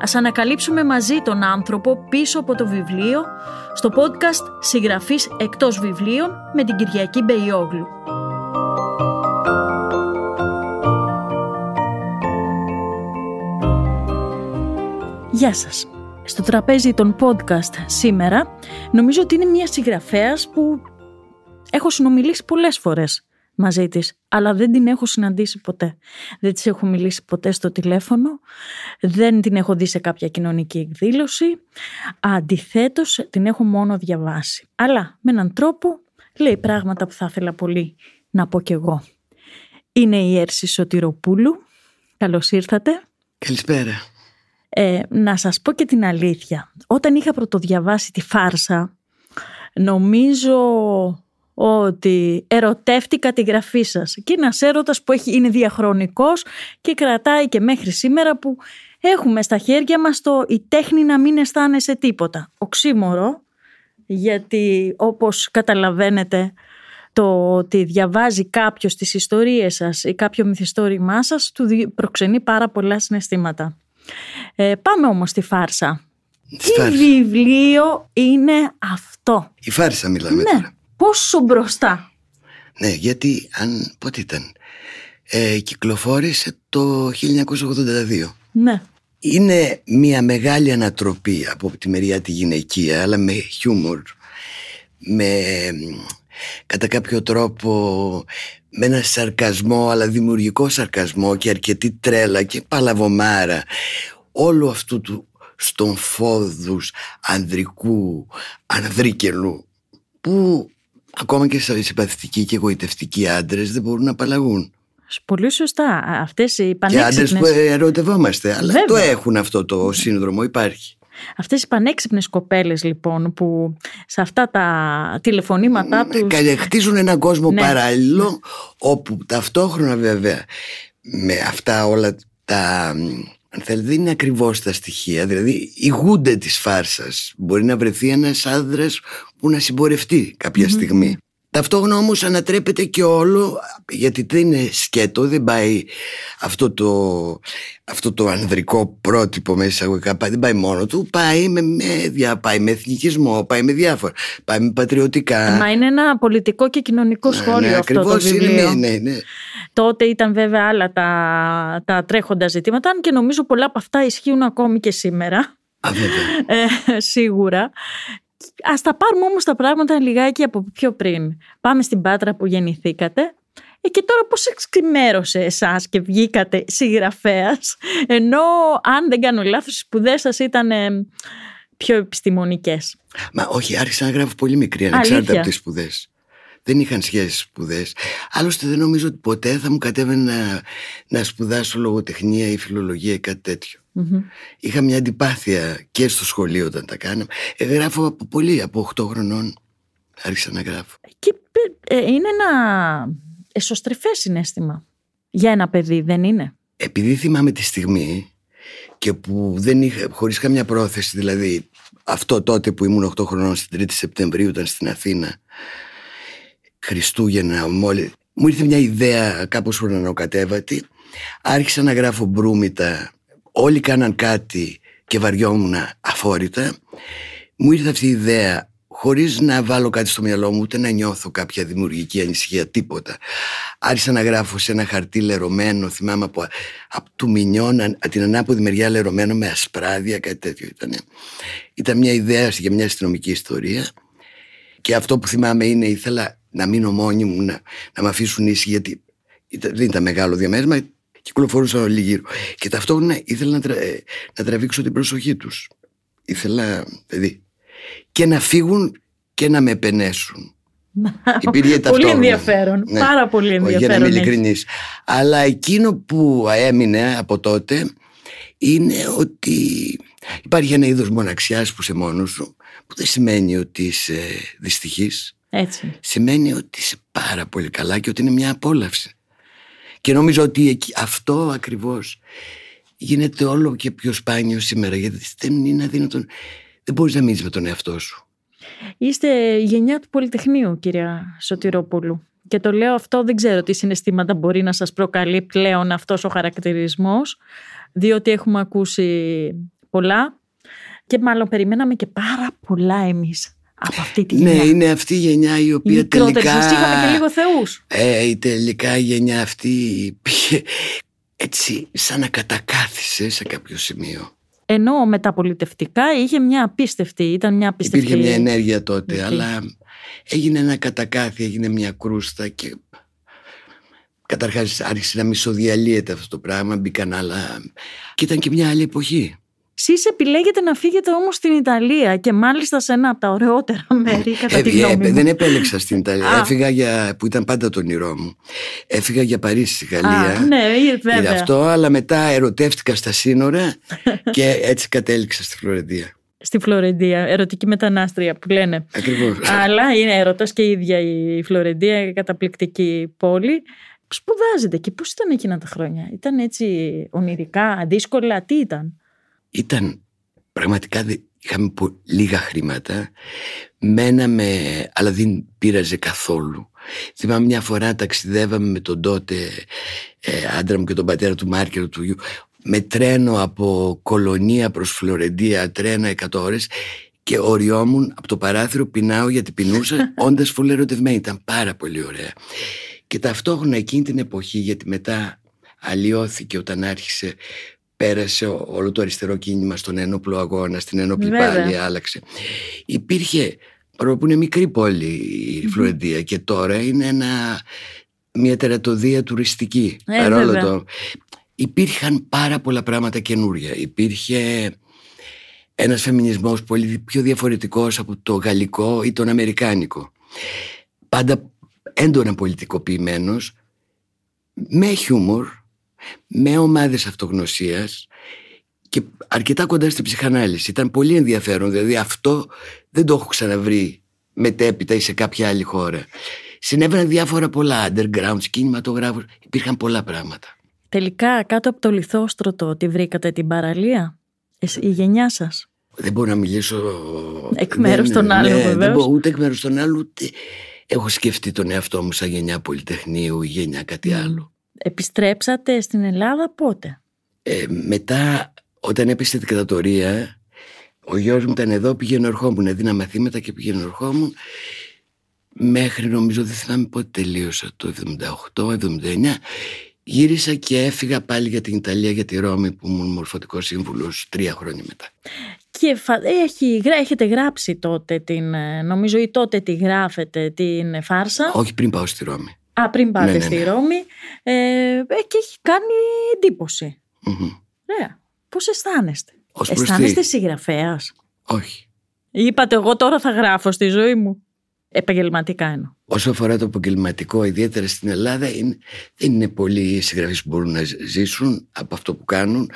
Ας ανακαλύψουμε μαζί τον άνθρωπο πίσω από το βιβλίο στο podcast «Συγγραφής εκτός βιβλίων» με την Κυριακή Μπεϊόγλου. Γεια σας. Στο τραπέζι των podcast σήμερα νομίζω ότι είναι μια συγγραφέας που έχω συνομιλήσει πολλές φορές μαζί της, αλλά δεν την έχω συναντήσει ποτέ. Δεν της έχω μιλήσει ποτέ στο τηλέφωνο, δεν την έχω δει σε κάποια κοινωνική εκδήλωση, αντιθέτως την έχω μόνο διαβάσει. Αλλά με έναν τρόπο λέει πράγματα που θα ήθελα πολύ να πω κι εγώ. Είναι η Έρση Σωτηροπούλου. Καλώς ήρθατε. Καλησπέρα. Ε, να σας πω και την αλήθεια. Όταν είχα πρωτοδιαβάσει τη φάρσα, νομίζω ότι ερωτεύτηκα τη γραφή σας. Και ένας έρωτας που έχει, είναι διαχρονικός και κρατάει και μέχρι σήμερα που έχουμε στα χέρια μας το η τέχνη να μην αισθάνεσαι τίποτα. Οξύμορο, γιατί όπως καταλαβαίνετε το ότι διαβάζει κάποιος τις ιστορίες σας ή κάποιο μυθιστόρημά σας του προξενεί πάρα πολλά συναισθήματα. Ε, πάμε όμως στη φάρσα. Τι βιβλίο είναι αυτό; Η φάρσα μιλάμε ναι. τώρα. Πόσο μπροστά. Ναι, γιατί αν πότε ήταν; Ε, κυκλοφόρησε το 1982. Ναι. Είναι μια μεγάλη ανατροπή από τη μεριά τη γυναικεία, αλλά με χιούμορ, με κατά κάποιο τρόπο με ένα σαρκασμό αλλά δημιουργικό σαρκασμό και αρκετή τρέλα και παλαβομάρα όλου αυτού του στον φόδους ανδρικού ανδρίκελου που ακόμα και συμπαθητικοί και εγωιτευτικοί άντρες δεν μπορούν να απαλλαγούν. Πολύ σωστά. Αυτές οι πανέξυπνες... Και άντρες που ερωτευόμαστε. Αλλά Βέβαια. το έχουν αυτό το σύνδρομο, υπάρχει. Αυτές οι πανέξυπνες κοπέλες λοιπόν που σε αυτά τα τηλεφωνήματά του. Χτίζουν έναν κόσμο ναι. παράλληλο όπου ταυτόχρονα βέβαια με αυτά όλα τα αν θέλετε δεν είναι ακριβώς τα στοιχεία δηλαδή ηγούνται της φάρσας μπορεί να βρεθεί ένας άνδρας που να συμπορευτεί στιγμή Ταυτόχρονα όμως ανατρέπεται και όλο γιατί δεν είναι σκέτο, δεν πάει αυτό το, αυτό το ανδρικό πρότυπο μέσα εισαγωγικά, δεν πάει μόνο του, πάει με, με, πάει με εθνικισμό, πάει με διάφορα, πάει με πατριωτικά. Μα είναι ένα πολιτικό και κοινωνικό ναι, σχόλιο ναι, αυτό το βιβλίο. Είναι, ναι, ναι. Τότε ήταν βέβαια άλλα τα, τα τρέχοντα ζητήματα, αν και νομίζω πολλά από αυτά ισχύουν ακόμη και σήμερα. Α, ε, σίγουρα. Α τα πάρουμε όμως τα πράγματα λιγάκι από πιο πριν. Πάμε στην Πάτρα που γεννηθήκατε. Ε, και τώρα πώς εξημέρωσε εσάς και βγήκατε συγγραφέας, ενώ αν δεν κάνω λάθος οι σπουδές σας ήταν πιο επιστημονικές; Μα όχι, άρχισα να γράφω πολύ μικρή ανεξάρτητα από τις σπουδές δεν είχαν σχέση σπουδές. Άλλωστε δεν νομίζω ότι ποτέ θα μου κατέβαινε να, να σπουδάσω λογοτεχνία ή φιλολογία ή κάτι Είχα μια αντιπάθεια και στο σχολείο όταν τα κάναμε. Ε, γράφω από πολύ, από 8 χρονών άρχισα να γράφω. Και ε, είναι ένα εσωστρεφές συνέστημα για ένα παιδί, δεν είναι; Επειδή θυμάμαι τη στιγμή και που δεν είχα, χωρίς καμιά πρόθεση, δηλαδή αυτό τότε που ήμουν 8 χρονών στην 3η Σεπτεμβρίου ήταν στην Αθήνα Χριστούγεννα μόλι μου ήρθε μια ιδέα κάπως χρονοκατέβατη άρχισα να γράφω μπρούμητα. Όλοι κάναν κάτι και βαριόμουν αφόρητα. Μου ήρθε αυτή η ιδέα χωρίς να βάλω κάτι στο μυαλό μου ούτε να νιώθω κάποια δημιουργική ανησυχία τίποτα. Άρχισα να γράφω σε ένα χαρτί λερωμένο θυμάμαι από, από του Μινιόν την ανάποδη μεριά λερωμένο με ασπράδια κάτι τέτοιο ήταν ήταν μια ιδέα για μια αστυνομική ιστορία. Και αυτό που θυμάμαι είναι ήθελα να μείνω μόνη μου, να, να με αφήσουν ήσυχοι, γιατί δεν ήταν μεγάλο διαμέρισμα, κυκλοφορούσαν όλοι γύρω. Και ταυτόχρονα ήθελα να, τρα, ε, να τραβήξω την προσοχή τους. Ήθελα, παιδί, και να φύγουν και να με επενέσουν. πολύ ενδιαφέρον. Ναι. Πάρα πολύ ενδιαφέρον. Για να είμαι ειλικρινής. Αλλά εκείνο που έμεινε από τότε είναι ότι υπάρχει ένα είδος μοναξιάς που σε μόνος σου που δεν σημαίνει ότι είσαι δυστυχής Έτσι. Σημαίνει ότι είσαι πάρα πολύ καλά και ότι είναι μια απόλαυση. Και νομίζω ότι αυτό ακριβώς γίνεται όλο και πιο σπάνιο σήμερα γιατί δεν είναι αδύνατο. Δεν μπορείς να μείνεις με τον εαυτό σου. Είστε γενιά του Πολυτεχνείου κυρία Σωτηρόπουλου. Και το λέω αυτό, δεν ξέρω τι συναισθήματα μπορεί να σας προκαλεί πλέον αυτός ο χαρακτηρισμός, διότι έχουμε ακούσει πολλά και μάλλον περιμέναμε και πάρα πολλά εμείς από αυτή τη ναι, γενιά. Ναι, είναι αυτή η γενιά η οποία η τελικά... Εσείς είχαμε και λίγο θεούς. Ε, η τελικά η γενιά αυτή πήγε έτσι σαν να κατακάθισε σε κάποιο σημείο. Ενώ μεταπολιτευτικά είχε μια απίστευτη, ήταν μια απίστευτη... Υπήρχε μια ενέργεια τότε, αλλά έγινε ένα κατακάθι, έγινε μια κρούστα και καταρχάς άρχισε να μισοδιαλύεται αυτό το πράγμα, μπήκαν άλλα και ήταν και μια άλλη εποχή. Εσείς επιλέγετε να φύγετε όμως στην Ιταλία και μάλιστα σε ένα από τα ωραιότερα μέρη κατά ε, τη γνώμη μου. Δεν επέλεξα στην Ιταλία. Έφυγα για, που ήταν πάντα το όνειρό μου. Έφυγα για Παρίσι, Γαλλία. Α, ναι, βέβαια. αυτό, αλλά μετά ερωτεύτηκα στα σύνορα και έτσι κατέληξα στη Φλωρεντία. Στη Φλωρεντία, ερωτική μετανάστρια που λένε. Ακριβώς. Αλλά είναι ερωτά και η ίδια η Φλωρεντία, καταπληκτική πόλη. Σπουδάζετε και πώς ήταν εκείνα τα χρόνια; Ήταν έτσι ονειρικά, δύσκολα, τι ήταν; Ήταν πραγματικά είχαμε λίγα χρήματα μέναμε αλλά δεν πήραζε καθόλου. Θυμάμαι μια φορά ταξιδεύαμε με τον τότε ε, άντρα μου και τον πατέρα του Μάρκερ του γιου με τρένο από Κολονία προς Φλωρεντία τρένα 100 ώρες και οριόμουν από το παράθυρο πεινάω γιατί πεινούσα όντας φουλερωτευμένη ήταν πάρα πολύ ωραία. Και ταυτόχρονα εκείνη την εποχή γιατί μετά αλλοιώθηκε όταν άρχισε πέρασε όλο το αριστερό κίνημα στον ένοπλο αγώνα, στην ένοπλη πάλι άλλαξε. Υπήρχε, παρόλο που είναι μικρή πόλη η Φλωρεντία και τώρα είναι ένα, μια τερατοδία τουριστική. Ε, παρόλο το, υπήρχαν πάρα πολλά πράγματα καινούρια. Υπήρχε ένας φεμινισμός πολύ πιο διαφορετικός από το γαλλικό ή τον αμερικάνικο. Πάντα έντονα πολιτικοποιημένος, με χιούμορ, με ομάδες αυτογνωσίας και αρκετά κοντά στην ψυχανάλυση. Ήταν πολύ ενδιαφέρον, δηλαδή αυτό δεν το έχω ξαναβρει μετέπειτα ή σε κάποια άλλη χώρα. Συνέβαιναν διάφορα πολλά, underground, κινηματογράφους, υπήρχαν πολλά πράγματα. Τελικά κάτω από το λιθόστρωτο τη βρήκατε την παραλία, η γενιά σας; Δεν μπορώ να μιλήσω εκ μέρους των άλλων ναι, Δεν μπορώ ούτε εκ μέρους των άλλων ούτε έχω σκεφτεί τον εαυτό μου σαν γενιά πολυτεχνείου ή γενιά κάτι άλλο. Επιστρέψατε στην Ελλάδα πότε; Ε, μετά όταν έπεσε η δικτατορία ο γιος μου ήταν εδώ πήγαινε ερχόμουν έδινα μαθήματα και πήγαινε ερχόμουν. Μέχρι νομίζω δεν θυμάμαι πότε τελείωσα το 78-79 γύρισα και έφυγα πάλι για την Ιταλία για τη Ρώμη που ήμουν μορφωτικός σύμβουλος τρία χρόνια μετά. Και έχει, έχετε γράψει τότε την, ε, νομίζω ή τότε τη γράφετε την φάρσα; Όχι πριν πάω στη Ρώμη Α, πριν πάτε ναι, ναι, στη ναι. Ρώμη. Ε, ε, και έχει κάνει εντύπωση. Mm-hmm. Ωραία. Πώς αισθάνεστε; Ως αισθάνεστε συγγραφέας; Όχι. Είπατε εγώ τώρα θα γράφω στη ζωή μου. Επαγγελματικά εννοώ. Όσο αφορά το επαγγελματικό, ιδιαίτερα στην Ελλάδα, είναι, δεν είναι πολλοί συγγραφείς που μπορούν να ζήσουν από αυτό που κάνουν.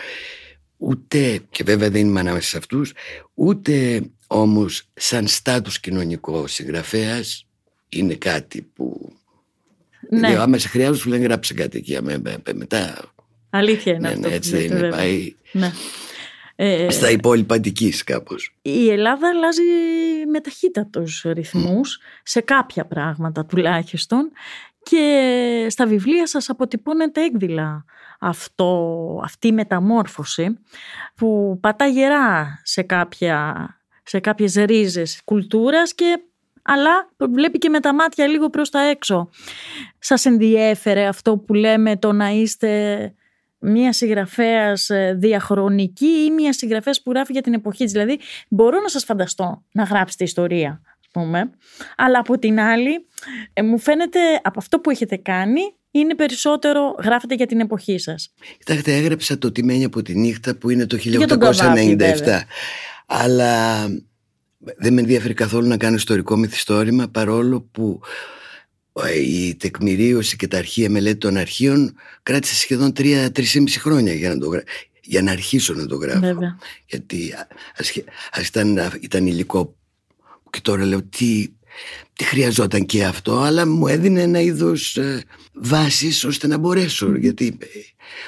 Ούτε, και βέβαια δεν είμαι ανάμεσα σε αυτούς, ούτε όμως σαν στάτους κοινωνικό συγγραφέας είναι κάτι που ναι. Λέω, άμα σε χρειάζομαι, σου λένε γράψε κάτι εκεί. Με, με, μετά. Αλήθεια είναι ναι, αυτό. Ναι, έτσι δεν είναι. Πάει. Ναι. Ε, στα υπόλοιπα αντικής κάπως. Η Ελλάδα αλλάζει με ταχύτατους ρυθμούς σε κάποια πράγματα τουλάχιστον και στα βιβλία σας αποτυπώνεται έκδηλα αυτό, αυτή η μεταμόρφωση που πατά γερά σε, κάποια, σε κάποιες ρίζες κουλτούρας και αλλά βλέπει και με τα μάτια λίγο προς τα έξω. Σας ενδιέφερε αυτό που λέμε το να είστε μία συγγραφέας ε, διαχρονική ή μία συγγραφέας που γράφει για την εποχή της; Δηλαδή μπορώ να σας φανταστώ να γράψετε ιστορία, ας πούμε, αλλά από την άλλη ε, μου φαίνεται από αυτό που έχετε κάνει είναι περισσότερο γράφετε για την εποχή σας. Κοιτάξτε, έγραψα το «Τιμένη από τη νύχτα» που είναι το 1897. αλλά δεν με ενδιαφέρει καθόλου να κάνω ιστορικό μυθιστόρημα παρόλο που ε, η τεκμηρίωση και τα αρχεία μελέτη των αρχείων κράτησε σχεδόν τρία-τρει χρόνια για να, το, για να αρχίσω να το γράφω. Βέβαια. Γιατί ας, ήταν, ήταν υλικό και τώρα λέω τι, τι χρειαζόταν και αυτό αλλά μου έδινε ένα είδος ε, βάσης ώστε να μπορέσω. Γιατί ε,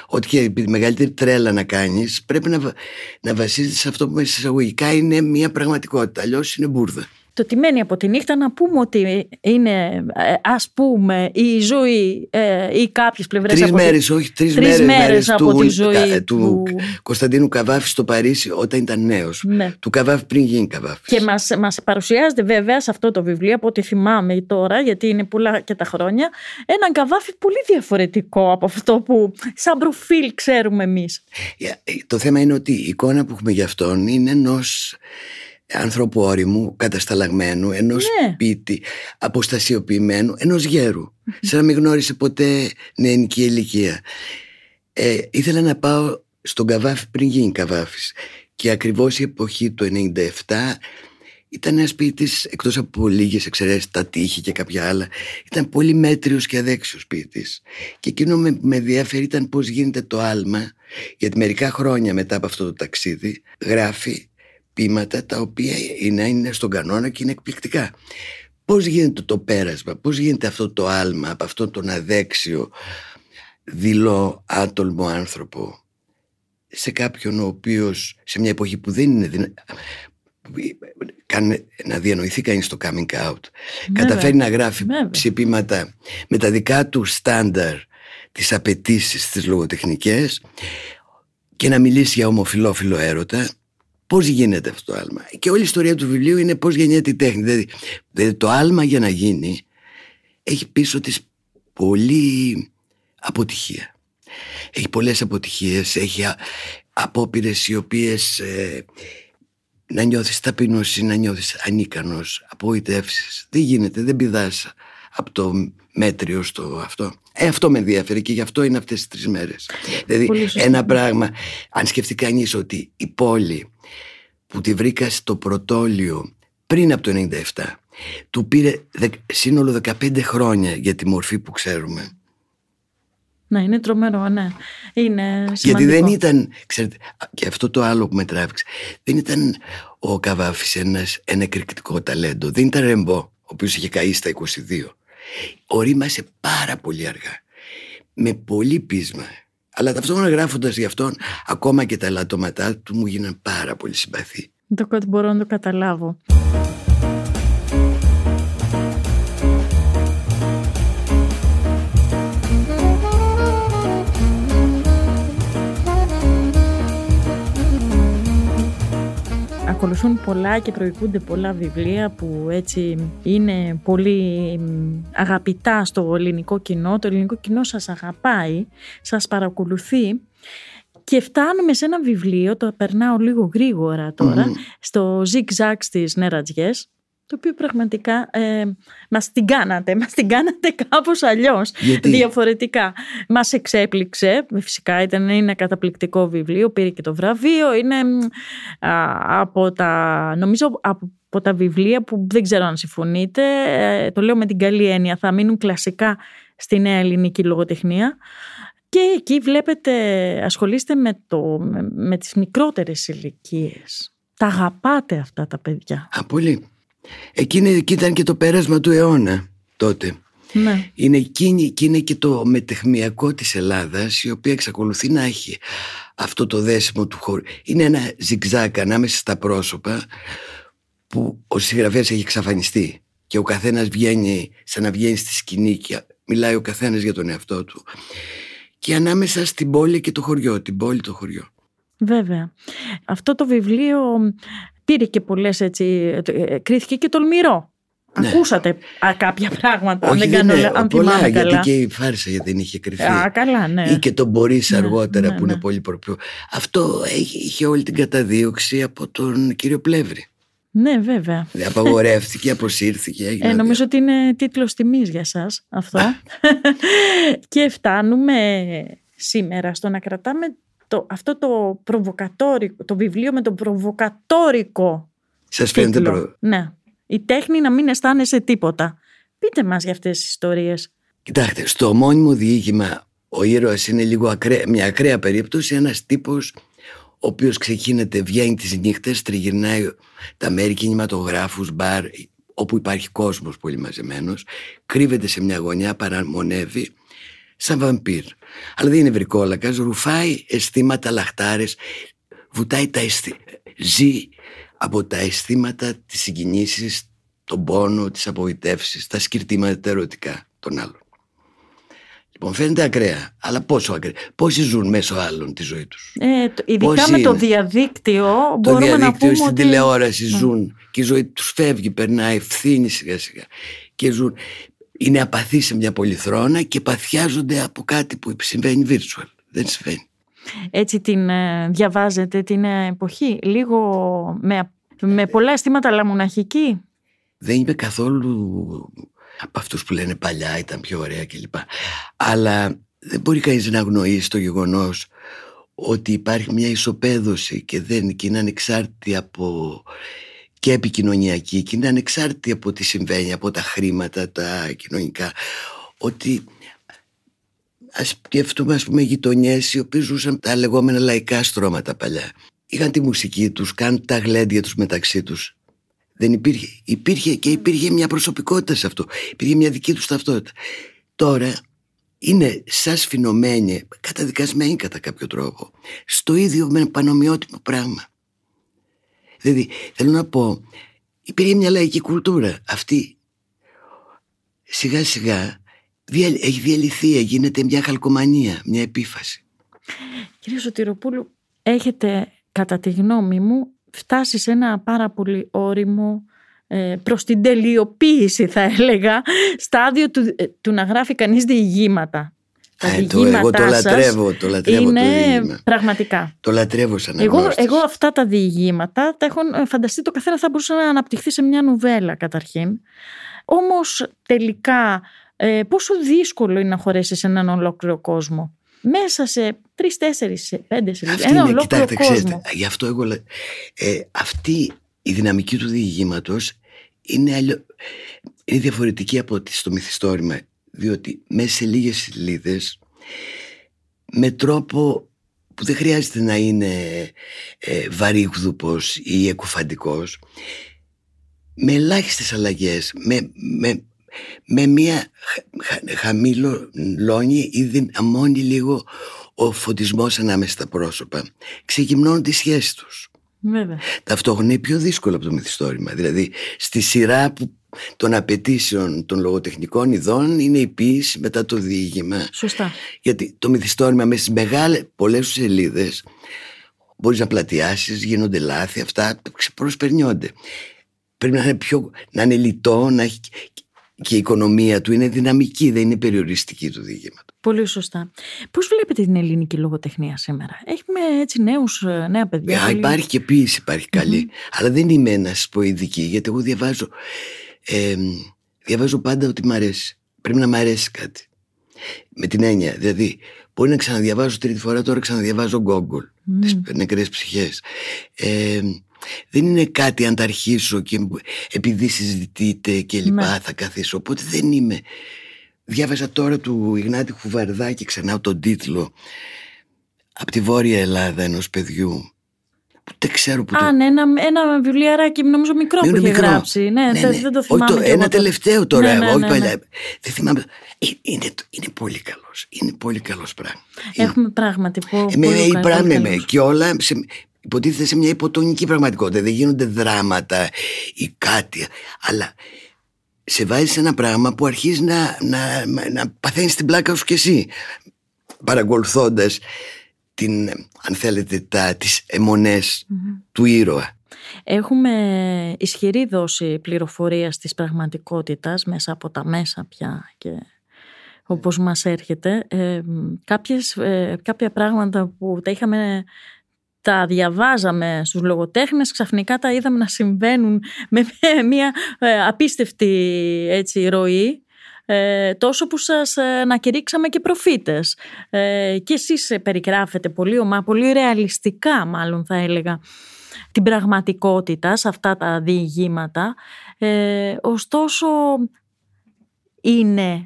ό,τι και η μεγαλύτερη τρέλα να κάνεις πρέπει να, να βασίζεται σε αυτό που μέσα εισαγωγικά είναι μια πραγματικότητα αλλιώς είναι μπουρδα το τι μένει από τη νύχτα να πούμε ότι είναι ε, ας πούμε η ζωή ε, ή κάποιες πλευρές τρεις από μέρες, τη... όχι τρεις, τρεις μέρες, μέρες από του, τη ζωή του, του... Κωνσταντίνου Καβάφης στο Παρίσι όταν ήταν νέος Ναι. του Καβάφη πριν γίνει Καβάφης Και μας, μας παρουσιάζεται βέβαια σε αυτό το βιβλίο, από ό,τι θυμάμαι τώρα, γιατί είναι πολλά και τα χρόνια, έναν καβάφι πολύ διαφορετικό από αυτό που σαν προφίλ ξέρουμε εμείς. Ε, το θέμα είναι ότι η εικόνα που έχουμε για αυτόν είναι ενός ανθρώπου όριμου, κατασταλαγμένου, ενός Ναι. σπίτι αποστασιοποιημένου, ενός γέρου. Σαν να μην γνώρισε ποτέ νεανική ηλικία. Ε, ήθελα να πάω στον Καβάφη πριν γίνει Καβάφης και ακριβώς η εποχή του 97 ήταν ένας σπίτι εκτός από λίγες εξαιρέσεις, τα τείχη και κάποια άλλα. Ήταν πολύ μέτριος και αδέξιος σπίτης. Και εκείνο με, με ενδιαφέρει ήταν πώς γίνεται το άλμα, γιατί μερικά χρόνια μετά από αυτό το ταξίδι γράφει ποίηματα τα οποία είναι, είναι στον κανόνα και είναι εκπληκτικά. Πώς γίνεται το πέρασμα, πώς γίνεται αυτό το άλμα από αυτόν τον αδέξιο, δειλό, άτολμο άνθρωπο σε κάποιον ο οποίος σε μια εποχή που δεν είναι δυνα... καν να διανοηθεί κανείς το coming out καταφέρει να γράφει Βέβαια. ψηπήματα με τα δικά του στάνταρ τις απαιτήσεις τις λογοτεχνικές και να μιλήσει για ομοφιλόφιλο έρωτα Πώς γίνεται αυτό το άλμα. Και όλη η ιστορία του βιβλίου είναι πώς γεννιέται η τέχνη. Δηλαδή, δηλαδή το άλμα για να γίνει έχει πίσω της πολύ αποτυχία. Έχει πολλές αποτυχίες έχει α, απόπειρες οι οποίες ε, να νιώθεις ταπεινώση, να νιώθεις ανίκανος απογοητεύσεις, δεν γίνεται, δεν πηδάς από το μέτριο στο αυτό ε, αυτό με ενδιαφέρει και γι' αυτό είναι αυτές τις τρεις μέρες δηλαδή Πολύ σωστά. ένα πράγμα αν σκεφτεί κανείς ότι η πόλη που τη βρήκα στο πρωτόλιο πριν από το 97 του πήρε δε- σύνολο 15 χρόνια για τη μορφή που ξέρουμε Ναι, είναι τρομερό, ναι. Είναι σημαντικό. γιατί δεν ήταν, ξέρετε, και αυτό το άλλο που με τράβηξε, δεν ήταν ο Καβάφης ένας, ένα εκρηκτικό ταλέντο, δεν ήταν Ρεμπό, ο οποίος είχε καεί στα 22. Ορίμασε πάρα πολύ αργά, με πολύ πείσμα. Αλλά ταυτόχρονα γράφοντας γι' αυτόν, ακόμα και τα λατώματά του μου γίναν πάρα πολύ συμπαθή. Το κο- μπορώ να το καταλάβω. Ακολουθούν πολλά και προηγούνται πολλά βιβλία που έτσι είναι πολύ μ, αγαπητά στο ελληνικό κοινό. Το ελληνικό κοινό σας αγαπάει, σας παρακολουθεί και φτάνουμε σε ένα βιβλίο, το περνάω λίγο γρήγορα τώρα, Μμμ. στο Zig Zag στις Νερατζιές, το οποίο πραγματικά ε, μας την κάνατε, μας την κάνατε κάπως αλλιώς, Γιατί; διαφορετικά. Μας εξέπληξε, φυσικά ήταν ένα καταπληκτικό βιβλίο, πήρε και το βραβείο, είναι μ, α, από τα, νομίζω από τα βιβλία που δεν ξέρω αν συμφωνείτε, ε, το λέω με την καλή έννοια, θα μείνουν κλασικά στη νέα ελληνική λογοτεχνία. Και εκεί βλέπετε, ασχολείστε με, το, με, με τις μικρότερες ηλικίες. Τα αγαπάτε αυτά τα παιδιά. Α, πολύ. Εκείνη, εκεί ήταν και το πέρασμα του αιώνα τότε. Ναι. Είναι εκείνη και είναι και το μετεχμιακό της Ελλάδας η οποία εξακολουθεί να έχει αυτό το δέσιμο του χώρου. Είναι ένα ζυγζάκ ανάμεσα στα πρόσωπα που ο συγγραφέας έχει εξαφανιστεί και ο καθένας βγαίνει σαν να βγαίνει στη σκηνή και μιλάει ο καθένας για τον εαυτό του και ανάμεσα στην πόλη και το χωριό, την πόλη το χωριό. Βέβαια. Αυτό το βιβλίο πήρε και πολλές έτσι, ε, κρίθηκε και τολμηρό. Ναι. Ακούσατε α, κάποια πράγματα, αν δεν δεν κάνω, είναι, αν πολλά, θυμάμαι γιατί καλά. και η Φάρσα γιατί δεν είχε κρυφθεί. Α, καλά, ναι. ή και τον Μπορίς Ναι, αργότερα ναι, που είναι ναι. πολύ προπιό. Αυτό έχει- είχε όλη την καταδίωξη από τον κύριο Πλεύρη. Ναι, βέβαια. Δηλαδή απαγορεύτηκε, αποσύρθηκε. έγινε Ε, νομίζω ότι είναι τίτλος τιμής για σας αυτό. και φτάνουμε σήμερα στο να κρατάμε το, αυτό το προβοκατόρικο, το βιβλίο με τον προβοκατόρικο Σας φαίνεται τίτλο. προ... Ναι. Η τέχνη να μην αισθάνεσαι τίποτα. Πείτε μας για αυτές τις ιστορίες. Κοιτάξτε, στο μόνιμο διήγημα ο ήρωας είναι λίγο ακραία, μια ακραία περίπτωση, ένας τύπος ο οποίος ξεκίνεται, βγαίνει τις νύχτες, τριγυρνάει τα μέρη κινηματογράφους, μπαρ, όπου υπάρχει κόσμος πολύ μαζεμένος, κρύβεται σε μια γωνιά, παραμονεύει σαν βαμπύρ. Αλλά δεν είναι βρικόλακας, ρουφάει αισθήματα λαχτάρες, βουτάει τα αισθήματα, ζει από τα αισθήματα, τις συγκινήσεις, τον πόνο, τις απογοητεύσεις, τα σκυρτήματα τα ερωτικά των άλλων. Λοιπόν, φαίνεται ακραία. Αλλά πόσο ακραία. Πόσοι ζουν μέσω άλλων τη ζωή τους. Ε, ειδικά με το διαδίκτυο το μπορούμε διαδίκτυο, να πούμε στην ότι... τηλεόραση ζουν και η ζωή τους φεύγει, περνάει ευθύνη σιγά σιγά. Και ζουν. Είναι απαθείς σε μια πολυθρόνα και παθιάζονται από κάτι που συμβαίνει virtual. Δεν συμβαίνει. Έτσι την ε, διαβάζετε την ε, εποχή; Λίγο με, με πολλά αισθήματα αλλά μοναχική. Δεν είμαι καθόλου από αυτούς που λένε παλιά ήταν πιο ωραία κλπ. Αλλά δεν μπορεί κανείς να αγνοήσει το γεγονός ότι υπάρχει μια ισοπαίδωση και, δεν, και είναι ανεξάρτητη από και επικοινωνιακή και είναι ανεξάρτητη από τι συμβαίνει, από τα χρήματα, τα κοινωνικά. Ότι ας σκεφτούμε ας πούμε γειτονιές οι οποίοι ζούσαν τα λεγόμενα λαϊκά στρώματα παλιά. Είχαν τη μουσική τους, κάνουν τα γλέντια τους μεταξύ τους δεν υπήρχε. Υπήρχε και υπήρχε μια προσωπικότητα σε αυτό. Υπήρχε μια δική τους ταυτότητα. Τώρα είναι σαν σφινωμένοι, καταδικασμένοι κατά κάποιο τρόπο, στο ίδιο με πανομοιότιμο πράγμα. Δηλαδή, θέλω να πω, υπήρχε μια λαϊκή κουλτούρα. Αυτή σιγά σιγά έχει διαλυθεί, γίνεται μια χαλκομανία, μια επίφαση. Κύριε Σωτηροπούλου, έχετε κατά τη γνώμη μου φτάσει σε ένα πάρα πολύ όριμο ε, προς την τελειοποίηση θα έλεγα στάδιο του, ε, του να γράφει κανείς διηγήματα. Τα ε, το, εγώ το λατρεύω, το λατρεύω είναι το διήγημα. πραγματικά. Το λατρεύω σαν εγώ, εγώ αυτά τα διηγήματα τα έχω ε, φανταστεί το καθένα θα μπορούσε να αναπτυχθεί σε μια νουβέλα καταρχήν. Όμως τελικά ε, πόσο δύσκολο είναι να χωρέσεις σε έναν ολόκληρο κόσμο; Μέσα σε τρεις, τέσσερις, πέντε σελίδε. Ένα είναι, ολόκληρο κοιτάξτε, κόσμο. Ξέρετε, γι' αυτό εγώ ε, αυτή η δυναμική του διηγήματος είναι, αλλιο... είναι διαφορετική από ότι στο μυθιστόρημα. Διότι μέσα σε λίγες σελίδες, με τρόπο που δεν χρειάζεται να είναι ε, βαρύγδουπος ή εκουφαντικός με ελάχιστες αλλαγές με, με με μια χαμηλώνει ή δυναμώνει λίγο ο φωτισμός ανάμεσα στα πρόσωπα. Ξεκυμνώνουν τις σχέσεις τους. Βέβαια. Ταυτόχρονα είναι πιο δύσκολο από το μυθιστόρημα. Δηλαδή στη σειρά που των απαιτήσεων των λογοτεχνικών ειδών είναι η ποίηση μετά το διήγημα. Σωστά. Γιατί το μυθιστόρημα με στις μεγάλες πολλές σελίδες μπορείς να πλατιάσεις, γίνονται λάθη, αυτά προσπερνιόνται. Πρέπει να είναι, πιο, να είναι λιτό, να έχει και η οικονομία του είναι δυναμική, δεν είναι περιοριστική του διηγήματο. Πολύ σωστά. Πώς βλέπετε την ελληνική λογοτεχνία σήμερα, Έχουμε έτσι νέους, ε, νέα παιδιά. Α, Υπάρχει και ποιήση, υπάρχει Αλλά δεν είμαι ένας πω ειδική, γιατί εγώ διαβάζω. Ε, διαβάζω πάντα ότι μ' αρέσει. Πρέπει να μ' αρέσει κάτι. Με την έννοια, δηλαδή, μπορεί να ξαναδιαβάζω τρίτη φορά, τώρα ξαναδιαβάζω Google, mm. τις νεκρές ψυχές. Ε, δεν είναι κάτι αν τα αρχίσω και επειδή συζητείτε και λοιπά ναι. θα καθίσω. Οπότε δεν είμαι. Διάβαζα τώρα του Ιγνάτη Χουβαρδά και ξανά τον τίτλο από τη Βόρεια Ελλάδα ενός παιδιού που δεν ξέρω που. Α, ναι, ένα, ένα βιβλιαράκι, νομίζω μικρό που έχει γράψει. Ναι, ναι, ναι. δεν το θυμάμαι. Όχι, το, ένα τελευταίο τώρα. Ναι, ναι, όχι ναι, παλιά. Δεν θυμάμαι. Ε, είναι, είναι πολύ καλός. Είναι πολύ καλός πράγμα. Έχουμε πράγματι. Πολύ, πολύ, πολύ, πολύ και όλα υποτίθεται σε μια υποτονική πραγματικότητα. Δεν γίνονται δράματα ή κάτι. Αλλά σε βάζεις σε ένα πράγμα που αρχίζεις να, να, να παθαίνεις την πλάκα σου κι εσύ. Παρακολουθώντας την, αν θέλετε, τα, τις αιμονες του ήρωα. Έχουμε ισχυρή δόση πληροφορίας της πραγματικότητας μέσα από τα μέσα πια και όπως μας έρχεται. Ε, κάποιες, ε, κάποια πράγματα που τα είχαμε τα διαβάζαμε στους λογοτέχνες, ξαφνικά τα είδαμε να συμβαίνουν με μια ε, απίστευτη έτσι, ροή ε, τόσο που σας ανακηρύξαμε και προφήτες. Ε, και εσείς περιγράφετε πολύ ομά, πολύ ρεαλιστικά μάλλον θα έλεγα την πραγματικότητα σε αυτά τα διηγήματα. Ε, ωστόσο είναι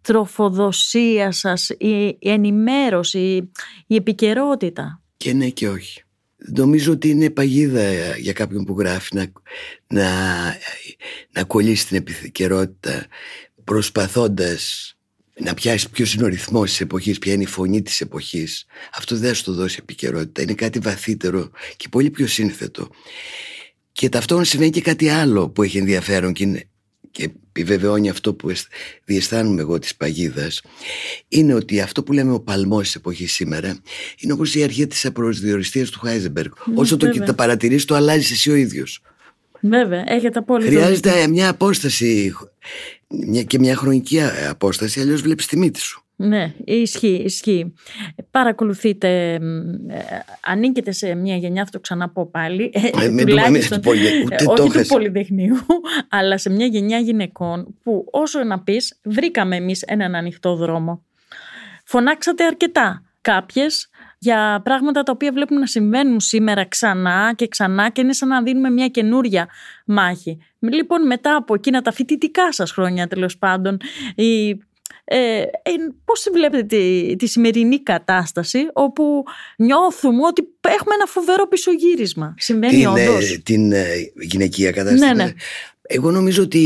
τροφοδοσία σας, η ενημέρωση, η επικαιρότητα; Και ναι και όχι. Νομίζω ότι είναι παγίδα για κάποιον που γράφει να, να, να κολλήσει την επικαιρότητα προσπαθώντας να πιάσει ποιο είναι ο ρυθμό τη εποχή, ποια είναι η φωνή της εποχής. Αυτό δεν θα σου το δώσει επικαιρότητα. Είναι κάτι βαθύτερο και πολύ πιο σύνθετο. Και ταυτόχρονα συμβαίνει και κάτι άλλο που έχει ενδιαφέρον και, είναι, και επιβεβαιώνει αυτό που διαισθάνομαι εγώ της παγίδας είναι ότι αυτό που λέμε ο παλμός της εποχής σήμερα είναι όπως η αρχή της απροσδιοριστίας του Χάιζεμπεργκ. Ναι, Όσο το, τα παρατηρείς το αλλάζεις εσύ ο ίδιος. Βέβαια, έχετε απόλυτο. Χρειάζεται μια απόσταση και μια χρονική απόσταση, αλλιώς βλέπεις τη μύτη σου. Ναι, ισχύει, ισχύει. Παρακολουθείτε, ε, ανήκετε σε μια γενιά, θα το ξαναπώ πάλι, ε, ε τουλάχιστον, πολυ... όχι του πολυδεχνείου, αλλά σε μια γενιά γυναικών που όσο να πεις βρήκαμε εμείς έναν ανοιχτό δρόμο. Φωνάξατε αρκετά. Κάποιες για πράγματα τα οποία βλέπουμε να συμβαίνουν σήμερα ξανά και ξανά και είναι σαν να δίνουμε μια καινούρια μάχη. Λοιπόν, μετά από εκείνα τα φοιτητικά σας χρόνια τέλος πάντων, η, ε, ε, πώς βλέπετε τη, τη σημερινή κατάσταση όπου νιώθουμε ότι έχουμε ένα φοβερό πισωγύρισμα. Συμβαίνει την, όντως. Ε, την ε, γυναικεία κατάσταση. Ναι, ναι. Εγώ νομίζω ότι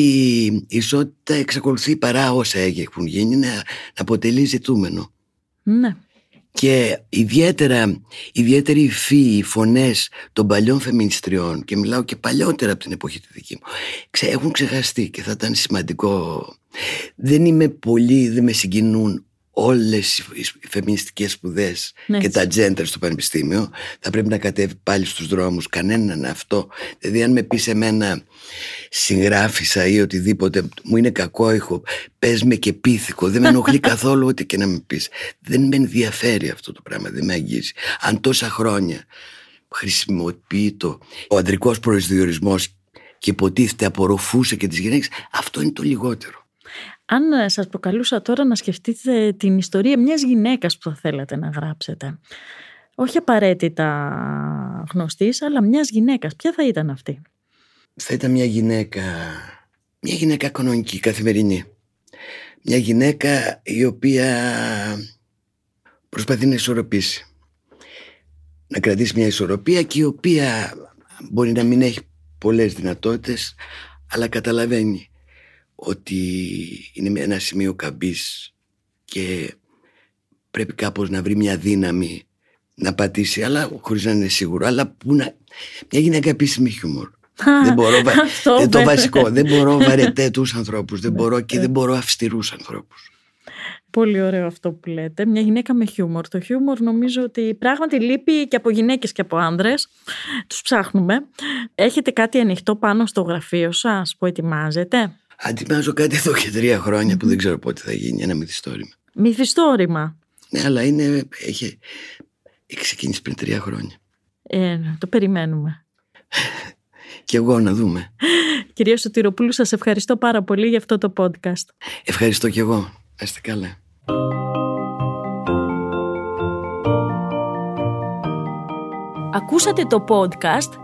η ισότητα εξακολουθεί παρά όσα έχουν γίνει να, να αποτελεί ζητούμενο. Ναι και ιδιαίτερα, ιδιαίτερη υφή, οι φωνές των παλιών φεμινιστριών και μιλάω και παλιότερα από την εποχή τη δική μου έχουν ξεχαστεί και θα ήταν σημαντικό. Δεν είμαι πολύ, δεν με συγκινούν όλες οι φεμινιστικές σπουδές ναι. και τα τζέντερ στο πανεπιστήμιο θα πρέπει να κατέβει πάλι στους δρόμους. Κανέναν αυτό. Δηλαδή αν με πεις σε μένα συγγράφησα ή οτιδήποτε μου είναι κακό ήχο πες με και πίθηκο. Δεν με ενοχλεί καθόλου ό,τι και να με πεις. Δεν με ενδιαφέρει αυτό το πράγμα δεν με αγγίζει. Αν τόσα χρόνια χρησιμοποιεί το ο ανδρικός προσδιορισμός και υποτίθεται απορροφούσε και τις γυναίκες αυτό είναι το λιγότερο αν ε, σας προκαλούσα τώρα να σκεφτείτε την ιστορία μιας γυναίκας που θα θέλατε να γράψετε, όχι απαραίτητα γνωστής, αλλά μιας γυναίκας, ποια θα ήταν αυτή; Θα ήταν μια γυναίκα, μια γυναίκα κανονική, καθημερινή. Μια γυναίκα η οποία προσπαθεί να ισορροπήσει. Να κρατήσει μια ισορροπία και η οποία μπορεί να μην έχει πολλές δυνατότητες, αλλά καταλαβαίνει ότι είναι ένα σημείο καμπής και πρέπει κάπως να βρει μια δύναμη να πατήσει, αλλά χωρίς να είναι σίγουρο. Αλλά που να... μια γυναίκα επίσημη χιούμορ. δεν μπορώ, δεν το βασικό, δεν μπορώ βαρετέτους ανθρώπους, δεν μπορώ και δεν μπορώ αυστηρούς ανθρώπους. Πολύ ωραίο αυτό που λέτε. Μια γυναίκα με χιούμορ. Το χιούμορ νομίζω ότι πράγματι λείπει και από γυναίκες και από άνδρες. Τους ψάχνουμε. Έχετε κάτι ανοιχτό πάνω στο γραφείο σας που ετοιμάζετε; Αντιμάζω κάτι εδώ και τρία χρόνια που δεν ξέρω πότε θα γίνει ένα μυθιστόρημα. Μυθιστόρημα. Ναι, αλλά είναι, έχει, έχει ξεκινήσει πριν τρία χρόνια. Ε, το περιμένουμε. και εγώ να δούμε. Κυρία Σωτηροπούλου, σας ευχαριστώ πάρα πολύ για αυτό το podcast. Ευχαριστώ και εγώ. Είστε καλά. Ακούσατε το podcast